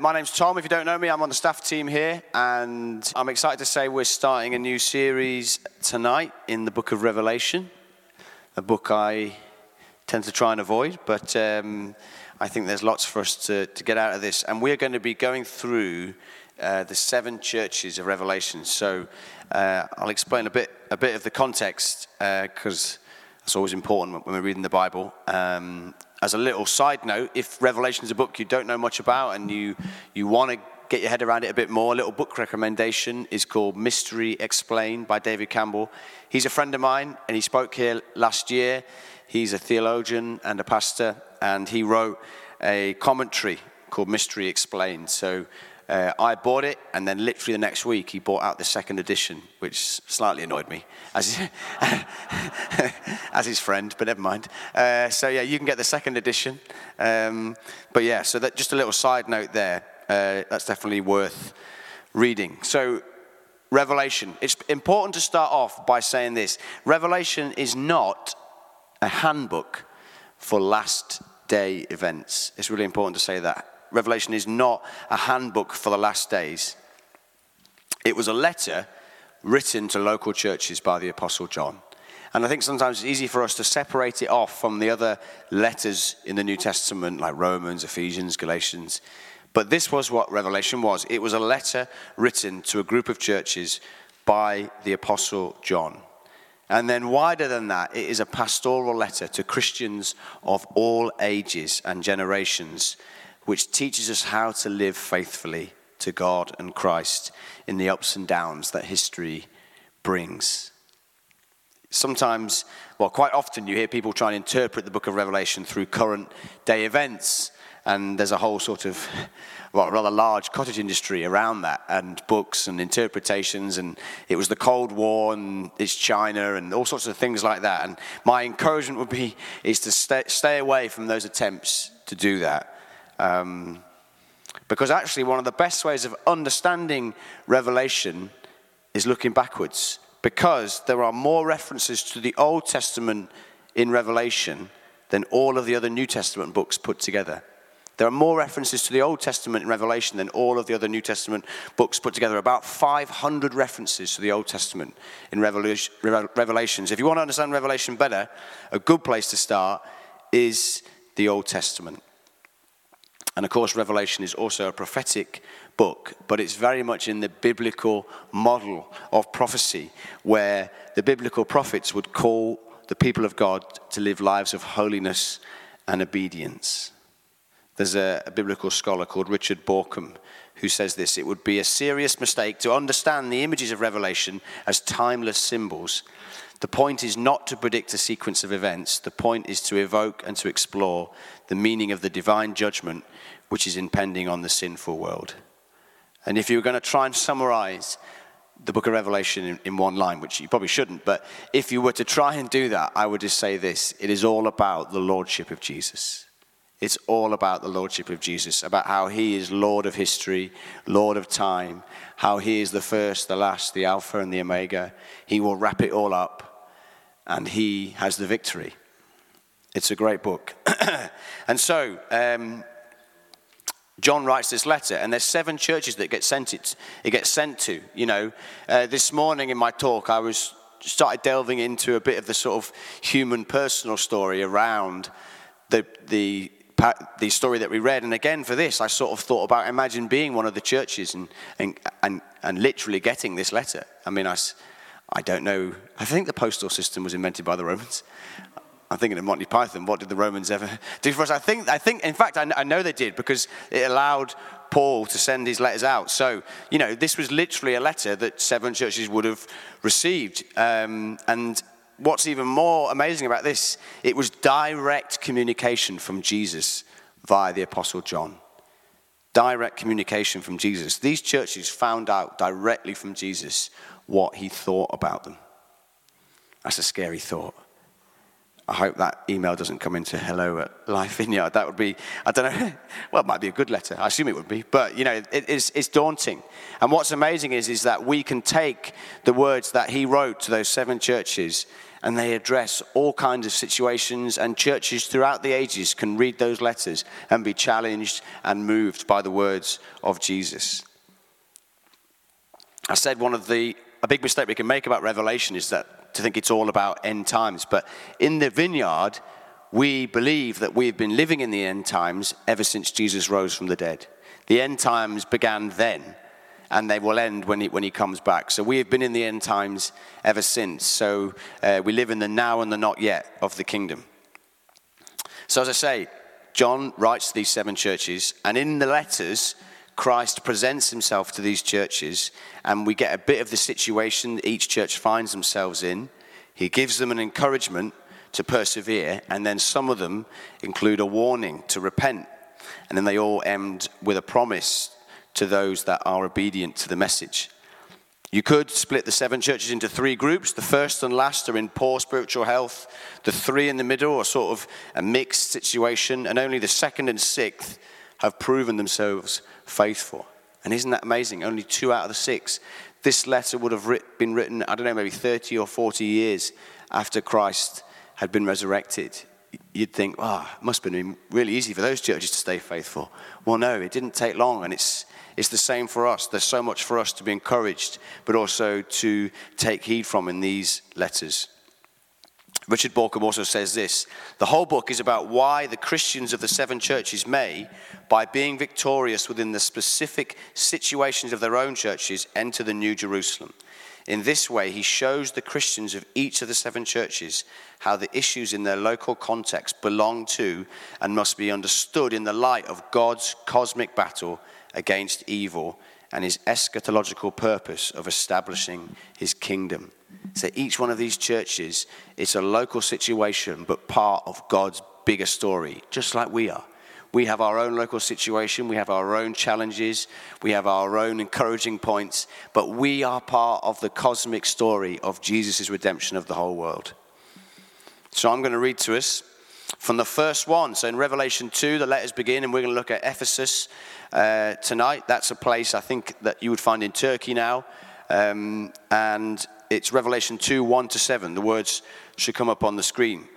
My name's Tom. If you don't know me, I'm on the staff team here, and I'm excited to say we're starting a new series tonight in the book of Revelation, a book I tend to try and avoid, but um, I think there's lots for us to, to get out of this. And we're going to be going through uh, the seven churches of Revelation. So uh, I'll explain a bit, a bit of the context, because uh, always important when we're reading the Bible. Um, as a little side note, if Revelation is a book you don't know much about and you, you want to get your head around it a bit more, a little book recommendation is called Mystery Explained by David Campbell. He's a friend of mine and he spoke here last year. He's a theologian and a pastor, and he wrote a commentary called Mystery Explained. So uh, I bought it, and then literally the next week, he bought out the second edition, which slightly annoyed me as, as his friend, but never mind. Uh, so, yeah, you can get the second edition. Um, but, yeah, so that, just a little side note there. Uh, that's definitely worth reading. So, Revelation. It's important to start off by saying this Revelation is not a handbook for last day events. It's really important to say that. Revelation is not a handbook for the last days. It was a letter written to local churches by the Apostle John. And I think sometimes it's easy for us to separate it off from the other letters in the New Testament, like Romans, Ephesians, Galatians. But this was what Revelation was it was a letter written to a group of churches by the Apostle John. And then, wider than that, it is a pastoral letter to Christians of all ages and generations which teaches us how to live faithfully to God and Christ in the ups and downs that history brings. Sometimes, well, quite often, you hear people try and interpret the book of Revelation through current day events, and there's a whole sort of, well, rather large cottage industry around that, and books and interpretations, and it was the Cold War, and it's China, and all sorts of things like that. And my encouragement would be is to stay, stay away from those attempts to do that. Um, because actually, one of the best ways of understanding Revelation is looking backwards. Because there are more references to the Old Testament in Revelation than all of the other New Testament books put together. There are more references to the Old Testament in Revelation than all of the other New Testament books put together. About 500 references to the Old Testament in Revelations. If you want to understand Revelation better, a good place to start is the Old Testament. And of course, Revelation is also a prophetic book, but it's very much in the biblical model of prophecy, where the biblical prophets would call the people of God to live lives of holiness and obedience. There's a, a biblical scholar called Richard Bauckham who says this it would be a serious mistake to understand the images of Revelation as timeless symbols. The point is not to predict a sequence of events, the point is to evoke and to explore the meaning of the divine judgment which is impending on the sinful world. And if you were going to try and summarize the book of Revelation in, in, one line, which you probably shouldn't, but if you were to try and do that, I would just say this it is all about the lordship of Jesus. It's all about the lordship of Jesus, about how he is Lord of history, Lord of time, how he is the first, the last, the Alpha and the Omega. He will wrap it all up, and he has the victory. It's a great book. and so, um, John writes this letter, and there's seven churches that get sent it. It gets sent to. You know, uh, this morning in my talk, I was started delving into a bit of the sort of human, personal story around the the the story that we read. And again, for this, I sort of thought about imagine being one of the churches and and and, and literally getting this letter. I mean, I. I don't know. I think the postal system was invented by the Romans. I'm thinking of Monty Python. What did the Romans ever do for us? I think, I think in fact, I, I know they did because it allowed Paul to send his letters out. So, you know, this was literally a letter that seven churches would have received. Um, and what's even more amazing about this, it was direct communication from Jesus via the Apostle John. Direct communication from Jesus. These churches found out directly from Jesus what he thought about them. That's a scary thought. I hope that email doesn't come into hello at Life Vineyard. That would be, I don't know, well, it might be a good letter. I assume it would be. But, you know, it, it's, it's daunting. And what's amazing is, is that we can take the words that he wrote to those seven churches and they address all kinds of situations, and churches throughout the ages can read those letters and be challenged and moved by the words of Jesus. I said one of the a big mistake we can make about Revelation is that to think it's all about end times. But in the vineyard, we believe that we've been living in the end times ever since Jesus rose from the dead. The end times began then, and they will end when he, when he comes back. So we have been in the end times ever since. So uh, we live in the now and the not yet of the kingdom. So, as I say, John writes to these seven churches, and in the letters, Christ presents himself to these churches, and we get a bit of the situation each church finds themselves in. He gives them an encouragement to persevere, and then some of them include a warning to repent. And then they all end with a promise to those that are obedient to the message. You could split the seven churches into three groups. The first and last are in poor spiritual health. The three in the middle are sort of a mixed situation. And only the second and sixth have proven themselves faithful. And isn't that amazing? Only two out of the six. This letter would have writ- been written, I don't know, maybe 30 or 40 years after Christ had been resurrected. You'd think, oh, it must have been really easy for those churches to stay faithful. Well, no, it didn't take long, and it's, it's the same for us. There's so much for us to be encouraged, but also to take heed from in these letters. Richard Bauckham also says this the whole book is about why the Christians of the seven churches may, by being victorious within the specific situations of their own churches, enter the New Jerusalem. In this way, he shows the Christians of each of the seven churches how the issues in their local context belong to and must be understood in the light of God's cosmic battle against evil and his eschatological purpose of establishing his kingdom. So each one of these churches, it's a local situation, but part of God's bigger story, just like we are. We have our own local situation, we have our own challenges, we have our own encouraging points, but we are part of the cosmic story of Jesus' redemption of the whole world. So I'm going to read to us from the first one. So in Revelation 2, the letters begin, and we're going to look at Ephesus uh, tonight. That's a place I think that you would find in Turkey now. Um, and it's Revelation 2 1 to 7. The words should come up on the screen.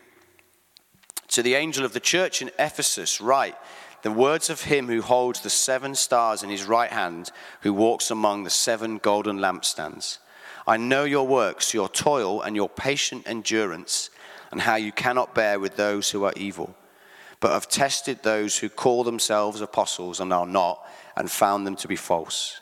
To the angel of the church in Ephesus, write the words of him who holds the seven stars in his right hand, who walks among the seven golden lampstands. I know your works, your toil, and your patient endurance, and how you cannot bear with those who are evil, but have tested those who call themselves apostles and are not, and found them to be false.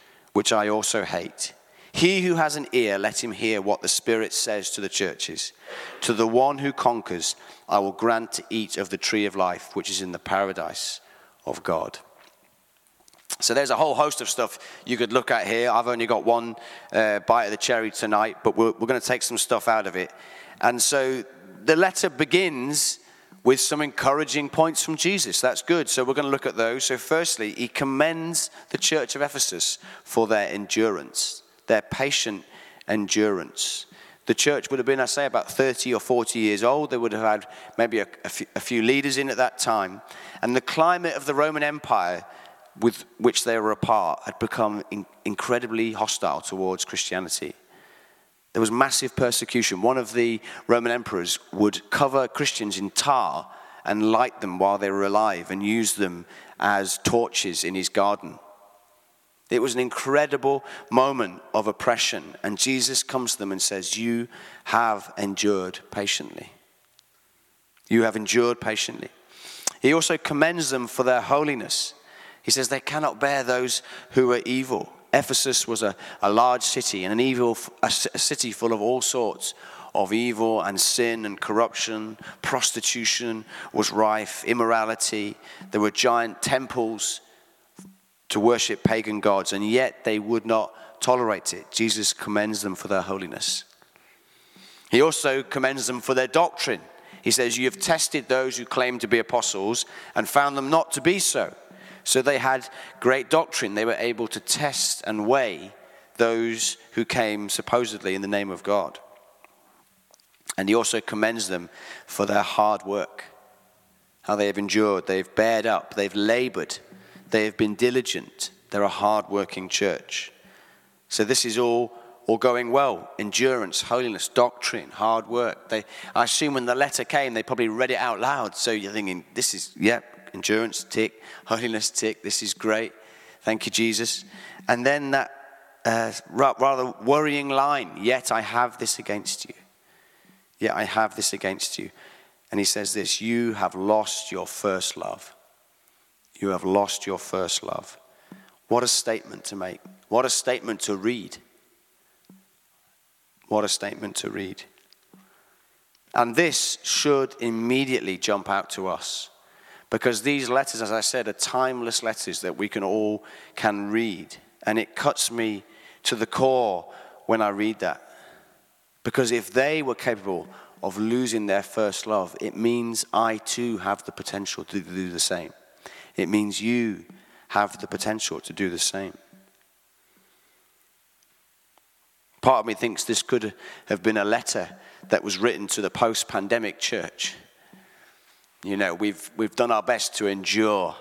which I also hate. He who has an ear, let him hear what the Spirit says to the churches. To the one who conquers, I will grant to eat of the tree of life, which is in the paradise of God. So there's a whole host of stuff you could look at here. I've only got one uh, bite of the cherry tonight, but we're, we're going to take some stuff out of it. And so the letter begins with some encouraging points from Jesus. That's good. So we're going to look at those. So, firstly, he commends the church of Ephesus for their endurance, their patient endurance. The church would have been, I say, about 30 or 40 years old. They would have had maybe a, a, few, a few leaders in at that time. And the climate of the Roman Empire with which they were a part had become in, incredibly hostile towards Christianity. There was massive persecution. One of the Roman emperors would cover Christians in tar and light them while they were alive and use them as torches in his garden. It was an incredible moment of oppression, and Jesus comes to them and says, You have endured patiently. You have endured patiently. He also commends them for their holiness. He says, They cannot bear those who are evil. Ephesus was a, a large city and an evil a city full of all sorts of evil and sin and corruption. Prostitution was rife, immorality. There were giant temples to worship pagan gods, and yet they would not tolerate it. Jesus commends them for their holiness. He also commends them for their doctrine. He says, You have tested those who claim to be apostles and found them not to be so. So they had great doctrine. They were able to test and weigh those who came supposedly in the name of God. And he also commends them for their hard work, how they have endured, they've bared up, they've labored, they have been diligent. They're a hard working church. So this is all, all going well endurance, holiness, doctrine, hard work. They, I assume when the letter came, they probably read it out loud. So you're thinking, this is, yeah, endurance, tick, holiness, tick, this is great. Thank you, Jesus. And then that uh, rather worrying line, yet I have this against you. Yet I have this against you. And he says this You have lost your first love. You have lost your first love. What a statement to make. What a statement to read. What a statement to read. And this should immediately jump out to us. Because these letters, as I said, are timeless letters that we can all can read. And it cuts me to the core when I read that. Because if they were capable of losing their first love, it means I too have the potential to do the same. It means you have the potential to do the same. Part of me thinks this could have been a letter that was written to the post pandemic church. You know, we've, we've done our best to endure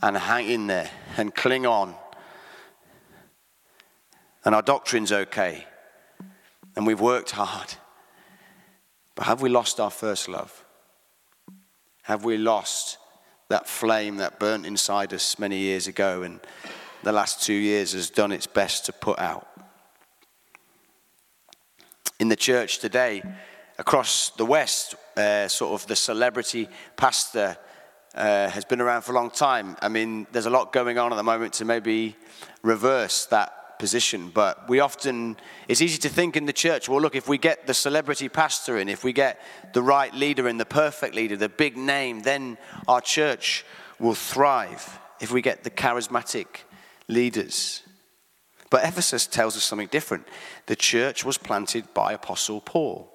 and hang in there and cling on and our doctrine's okay, and we've worked hard. But have we lost our first love? Have we lost that flame that burnt inside us many years ago and the last two years has done its best to put out? In the church today, across the West, uh, sort of the celebrity pastor uh, has been around for a long time. I mean, there's a lot going on at the moment to maybe reverse that position, but we often, it's easy to think in the church, well, look, if we get the celebrity pastor in, if we get the right leader in, the perfect leader, the big name, then our church will thrive. If we get the charismatic leaders. But Ephesus tells us something different. The church was planted by Apostle Paul.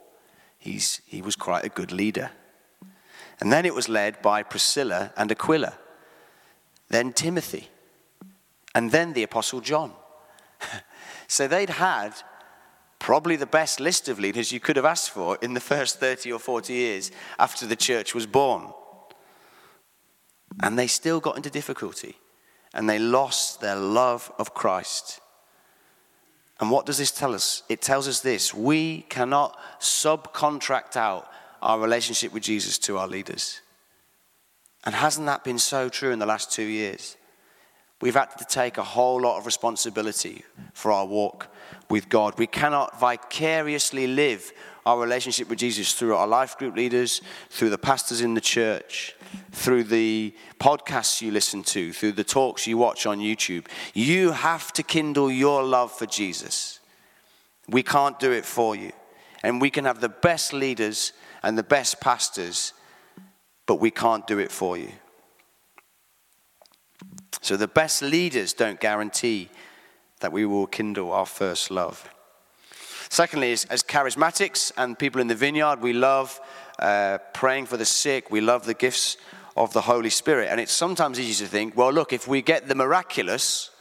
He's, he was quite a good leader. And then it was led by Priscilla and Aquila, then Timothy, and then the Apostle John. so they'd had probably the best list of leaders you could have asked for in the first 30 or 40 years after the church was born. And they still got into difficulty and they lost their love of Christ. And what does this tell us? It tells us this we cannot subcontract out our relationship with Jesus to our leaders. And hasn't that been so true in the last two years? We've had to take a whole lot of responsibility for our walk with God. We cannot vicariously live our relationship with Jesus through our life group leaders, through the pastors in the church, through the podcasts you listen to, through the talks you watch on YouTube. You have to kindle your love for Jesus. We can't do it for you. And we can have the best leaders and the best pastors, but we can't do it for you. So the best leaders don't guarantee that we will kindle our first love. Secondly, as, charismatics and people in the vineyard, we love uh, praying for the sick. We love the gifts of the Holy Spirit. And it's sometimes easy to think, well, look, if we get the miraculous,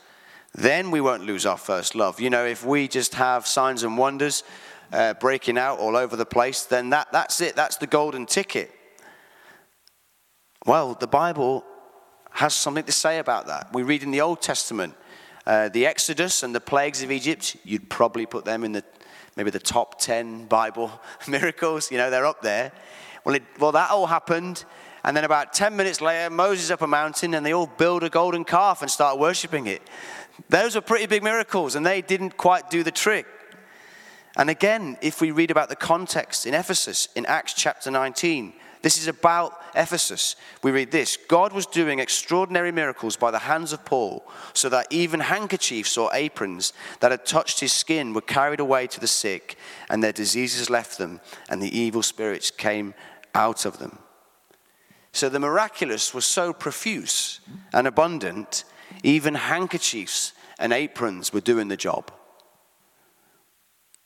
then we won't lose our first love. You know, if we just have signs and wonders uh, breaking out all over the place, then that, that's it. That's the golden ticket. Well, the Bible has something to say about that. We read in the Old Testament uh, the Exodus and the plagues of Egypt. You'd probably put them in the maybe the top 10 Bible miracles. You know, they're up there. Well, it, well, that all happened. And then about 10 minutes later, Moses up a mountain and they all build a golden calf and start worshiping it. Those are pretty big miracles and they didn't quite do the trick. And again, if we read about the context in Ephesus in Acts chapter 19, This is about Ephesus. We read this God was doing extraordinary miracles by the hands of Paul, so that even handkerchiefs or aprons that had touched his skin were carried away to the sick, and their diseases left them, and the evil spirits came out of them. So the miraculous was so profuse and abundant, even handkerchiefs and aprons were doing the job.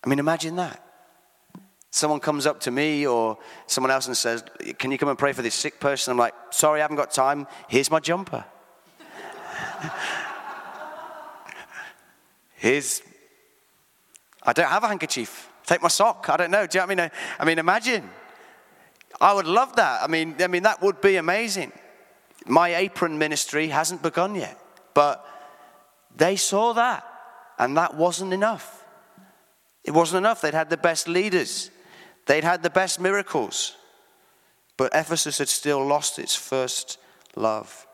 I mean, imagine that. Someone comes up to me or someone else and says, Can you come and pray for this sick person? I'm like, Sorry, I haven't got time. Here's my jumper. Here's, I don't have a handkerchief. Take my sock. I don't know. Do you know what I mean? I mean, imagine. I would love that. I mean, I mean, that would be amazing. My apron ministry hasn't begun yet, but they saw that, and that wasn't enough. It wasn't enough. They'd had the best leaders, they'd had the best miracles, but Ephesus had still lost its first love.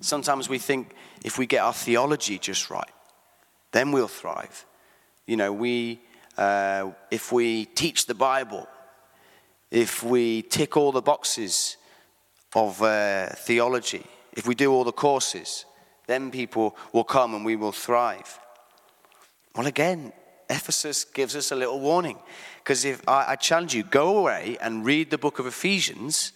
Sometimes we think if we get our theology just right, then we'll thrive. You know, we, uh, if we teach the Bible, if we tick all the boxes of uh, theology, if we do all the courses, then people will come and we will thrive. Well, again, Ephesus gives us a little warning. Because if I, I, challenge you, go away and read the book of Ephesians,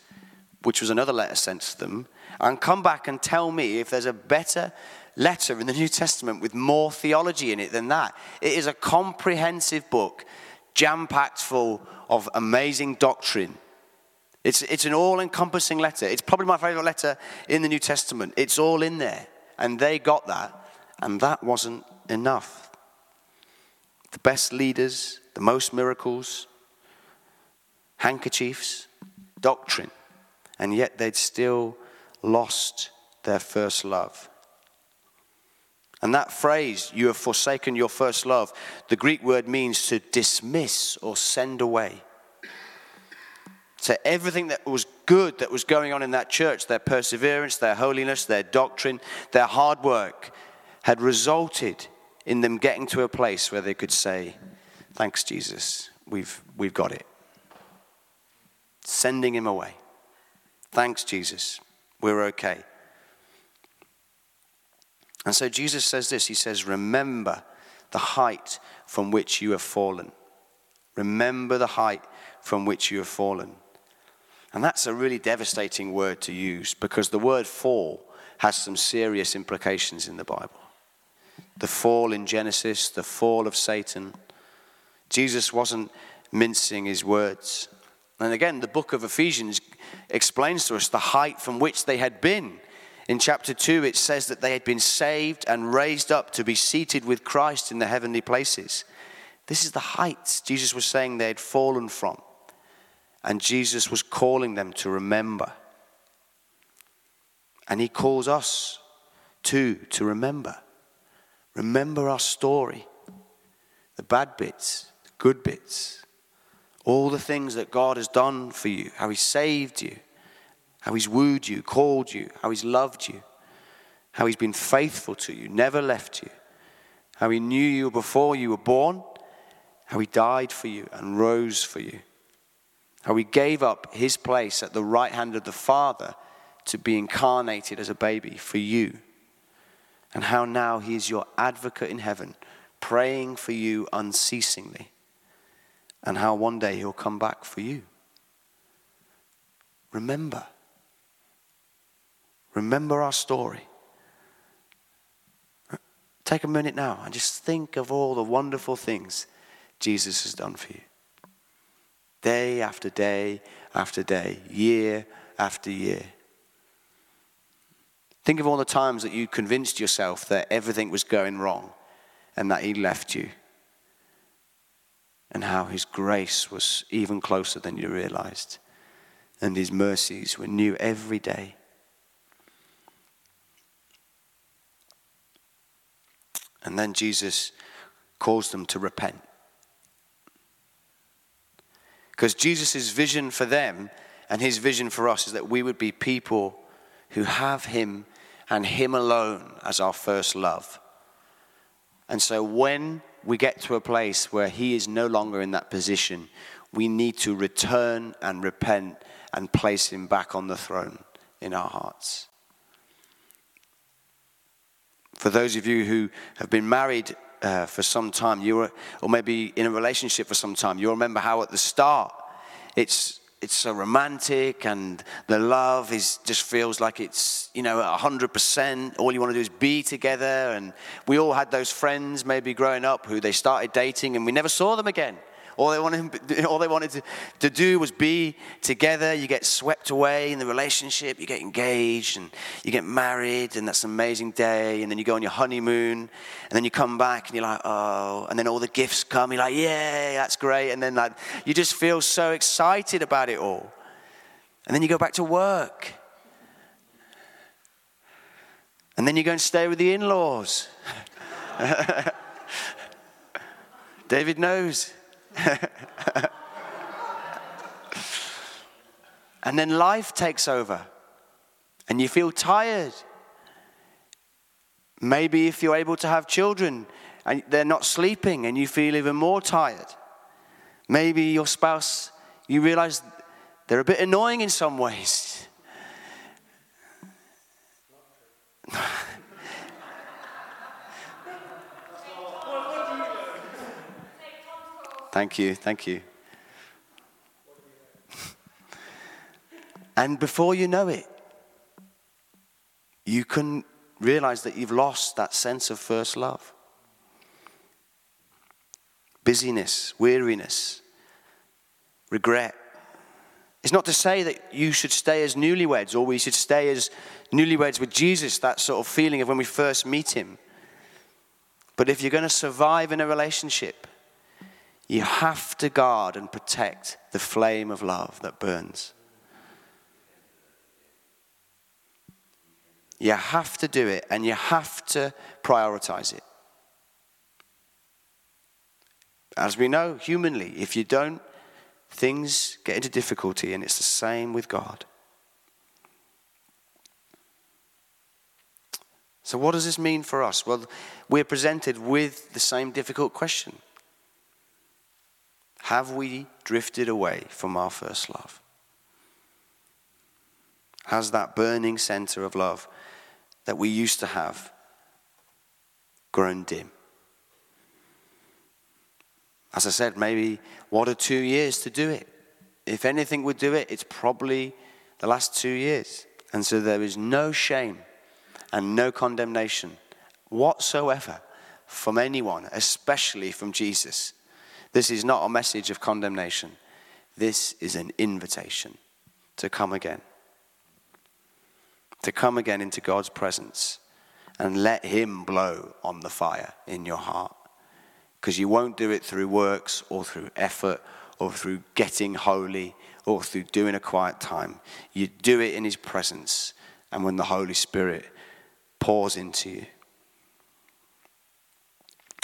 which was another letter sent to them, and come back and tell me if there's a better letter in the New Testament with more theology in it than that. It is a comprehensive book, jam packed full of amazing doctrine. It's, it's an all encompassing letter. It's probably my favorite letter in the New Testament. It's all in there. And they got that, and that wasn't enough. The best leaders, the most miracles, handkerchiefs, doctrine, and yet they'd still lost their first love. And that phrase, you have forsaken your first love, the Greek word means to dismiss or send away. So everything that was good that was going on in that church, their perseverance, their holiness, their doctrine, their hard work, had resulted in them getting to a place where they could say, Thanks, Jesus, we've, we've got it. Sending him away. Thanks, Jesus, we're okay. And so Jesus says this He says, Remember the height from which you have fallen. Remember the height from which you have fallen. And that's a really devastating word to use because the word fall has some serious implications in the Bible. The fall in Genesis, the fall of Satan. Jesus wasn't mincing his words. And again, the book of Ephesians explains to us the height from which they had been in chapter 2, it says that they had been saved and raised up to be seated with Christ in the heavenly places. This is the heights Jesus was saying they had fallen from. And Jesus was calling them to remember. And he calls us too to remember. Remember our story. The bad bits, the good bits, all the things that God has done for you, how he saved you. How he's wooed you, called you, how he's loved you, how he's been faithful to you, never left you, how he knew you before you were born, how he died for you and rose for you, how he gave up his place at the right hand of the Father to be incarnated as a baby for you, and how now he is your advocate in heaven, praying for you unceasingly, and how one day he'll come back for you. Remember. Remember our story. Take a minute now and just think of all the wonderful things Jesus has done for you. Day after day after day, year after year. Think of all the times that you convinced yourself that everything was going wrong and that He left you. And how His grace was even closer than you realized. And His mercies were new every day. And then Jesus calls them to repent. Because Jesus' vision for them and his vision for us is that we would be people who have him and him alone as our first love. And so when we get to a place where he is no longer in that position, we need to return and repent and place him back on the throne in our hearts. For those of you who have been married uh, for some time, you were, or maybe in a relationship for some time, you'll remember how at the start it's it's so romantic and the love is just feels like it's you know 100% all you want to do is be together. And we all had those friends maybe growing up who they started dating and we never saw them again all they wanted, all they wanted to, to do was be together. You get swept away in the relationship, you get engaged, and you get married, and that's an amazing day. And then you go on your honeymoon, and then you come back, and you're like, oh, and then all the gifts come. You're like, yeah, that's great. And then like, you just feel so excited about it all. And then you go back to work. And then you go and stay with the in laws. David knows. and then life takes over and you feel tired. Maybe if you're able to have children and they're not sleeping and you feel even more tired. Maybe your spouse, you realize they're a bit annoying in some ways. Thank you, thank you. and before you know it, you can realize that you've lost that sense of first love. Busyness, weariness, regret. It's not to say that you should stay as newlyweds or we should stay as newlyweds with Jesus, that sort of feeling of when we first meet him. But if you're going to survive in a relationship, you have to guard and protect the flame of love that burns. You have to do it and you have to prioritize it. As we know, humanly, if you don't, things get into difficulty, and it's the same with God. So, what does this mean for us? Well, we're presented with the same difficult question have we drifted away from our first love? Has that burning center of love that we used to have grown dim? As I said, maybe one or two years to do it. If anything would do it, it's probably the last two years. And so there is no shame and no condemnation whatsoever from anyone, especially from Jesus. This is not a message of condemnation. This is an invitation to come again. To come again into God's presence and let Him blow on the fire in your heart. Because you won't do it through works or through effort or through getting holy or through doing a quiet time. You do it in His presence and when the Holy Spirit pours into you.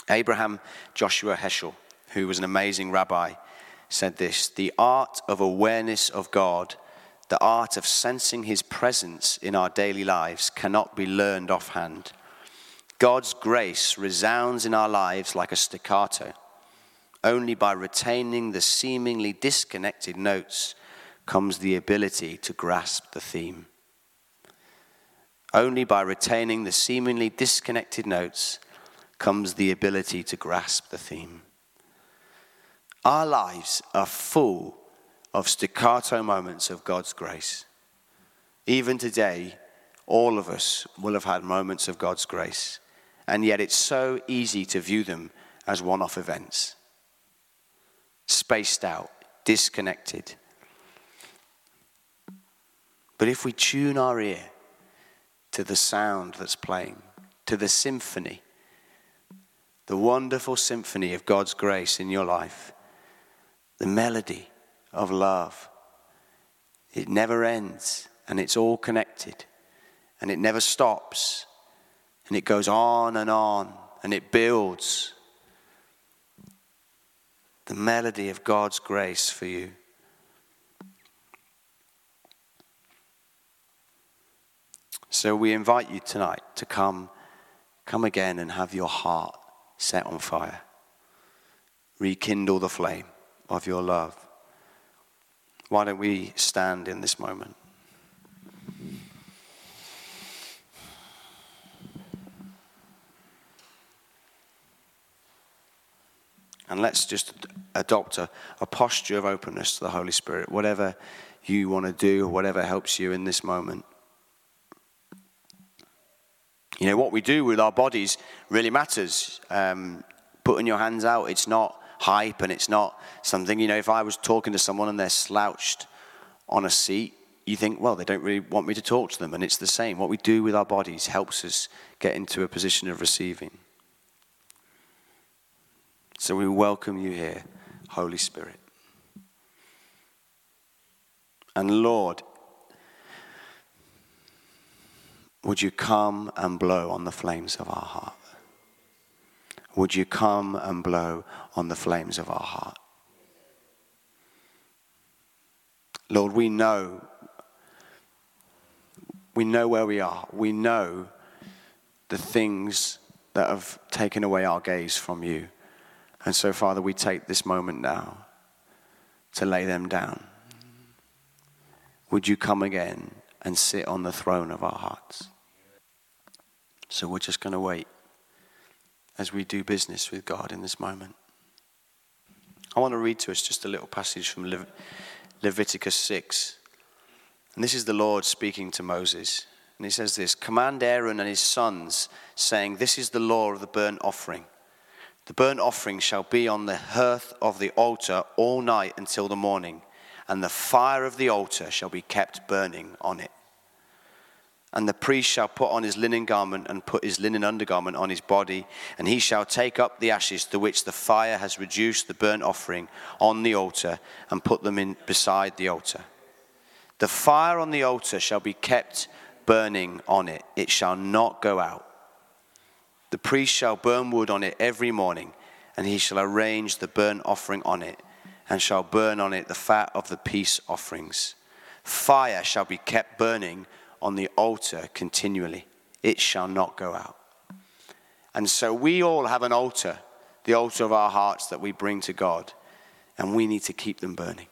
Abraham Joshua Heschel who was an amazing rabbi, said this The art of awareness of God, the art of sensing his presence in our daily lives, cannot be learned offhand. God's grace resounds in our lives like a staccato. Only by retaining the seemingly disconnected notes comes the ability to grasp the theme. Only by retaining the seemingly disconnected notes comes the ability to grasp the theme. Our lives are full of staccato moments of God's grace. Even today, all of us will have had moments of God's grace, and yet it's so easy to view them as one off events. Spaced out, disconnected. But if we tune our ear to the sound that's playing, to the symphony, the wonderful symphony of God's grace in your life, the melody of love. It never ends and it's all connected and it never stops and it goes on and on and it builds. The melody of God's grace for you. So we invite you tonight to come, come again and have your heart set on fire. Rekindle the flame of your love Why don't we stand in this moment? And let's just adopt a, a, posture of openness to the Holy Spirit, whatever you want to do, whatever helps you in this moment. You know, what we do with our bodies really matters. Um, putting your hands out, it's not hype and it's not something, you know, if I was talking to someone and they're slouched on a seat, you think, well, they don't really want me to talk to them. And it's the same. What we do with our bodies helps us get into a position of receiving. So we welcome you here, Holy Spirit. And Lord, would you come and blow on the flames of our heart? Would you come and blow on the flames of our heart? Lord, we know, we know where we are. We know the things that have taken away our gaze from you. And so, Father, we take this moment now to lay them down. Would you come again and sit on the throne of our hearts? So we're just going to wait as we do business with God in this moment. I want to read to us just a little passage from Le- Leviticus 6. And this is the Lord speaking to Moses. And he says this Command Aaron and his sons, saying, This is the law of the burnt offering. The burnt offering shall be on the hearth of the altar all night until the morning, and the fire of the altar shall be kept burning on it. And the priest shall put on his linen garment and put his linen undergarment on his body, and he shall take up the ashes to which the fire has reduced the burnt offering on the altar and put them in beside the altar. The fire on the altar shall be kept burning on it, it shall not go out. The priest shall burn wood on it every morning, and he shall arrange the burnt offering on it, and shall burn on it the fat of the peace offerings. Fire shall be kept burning on the altar continually. It shall not go out. And so we all have an altar, the altar of our hearts that we bring to God, and we need to keep them burning.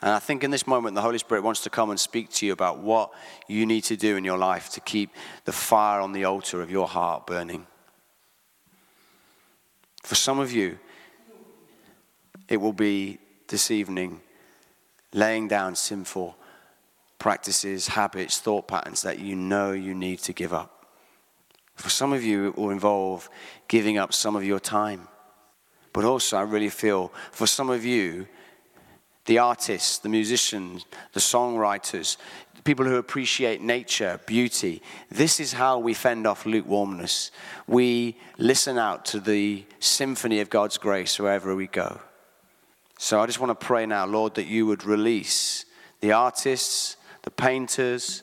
And I think in this moment, the Holy Spirit wants to come and speak to you about what you need to do in your life to keep the fire on the altar of your heart burning. For some of you, it will be this evening laying down sinful practices, habits, thought patterns that you know you need to give up. For some of you, it will involve giving up some of your time. But also, I really feel for some of you, the artists, the musicians, the songwriters, the people who appreciate nature, beauty, this is how we fend off lukewarmness. We listen out to the symphony of God's grace wherever we go. So I just want to pray now, Lord, that you would release the artists, the painters,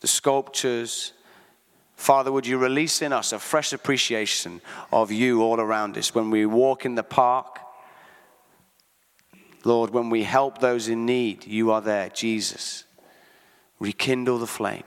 the sculptures. Father, would you release in us a fresh appreciation of you all around us when we walk in the park? Lord, when we help those in need, you are there, Jesus. Rekindle the flame.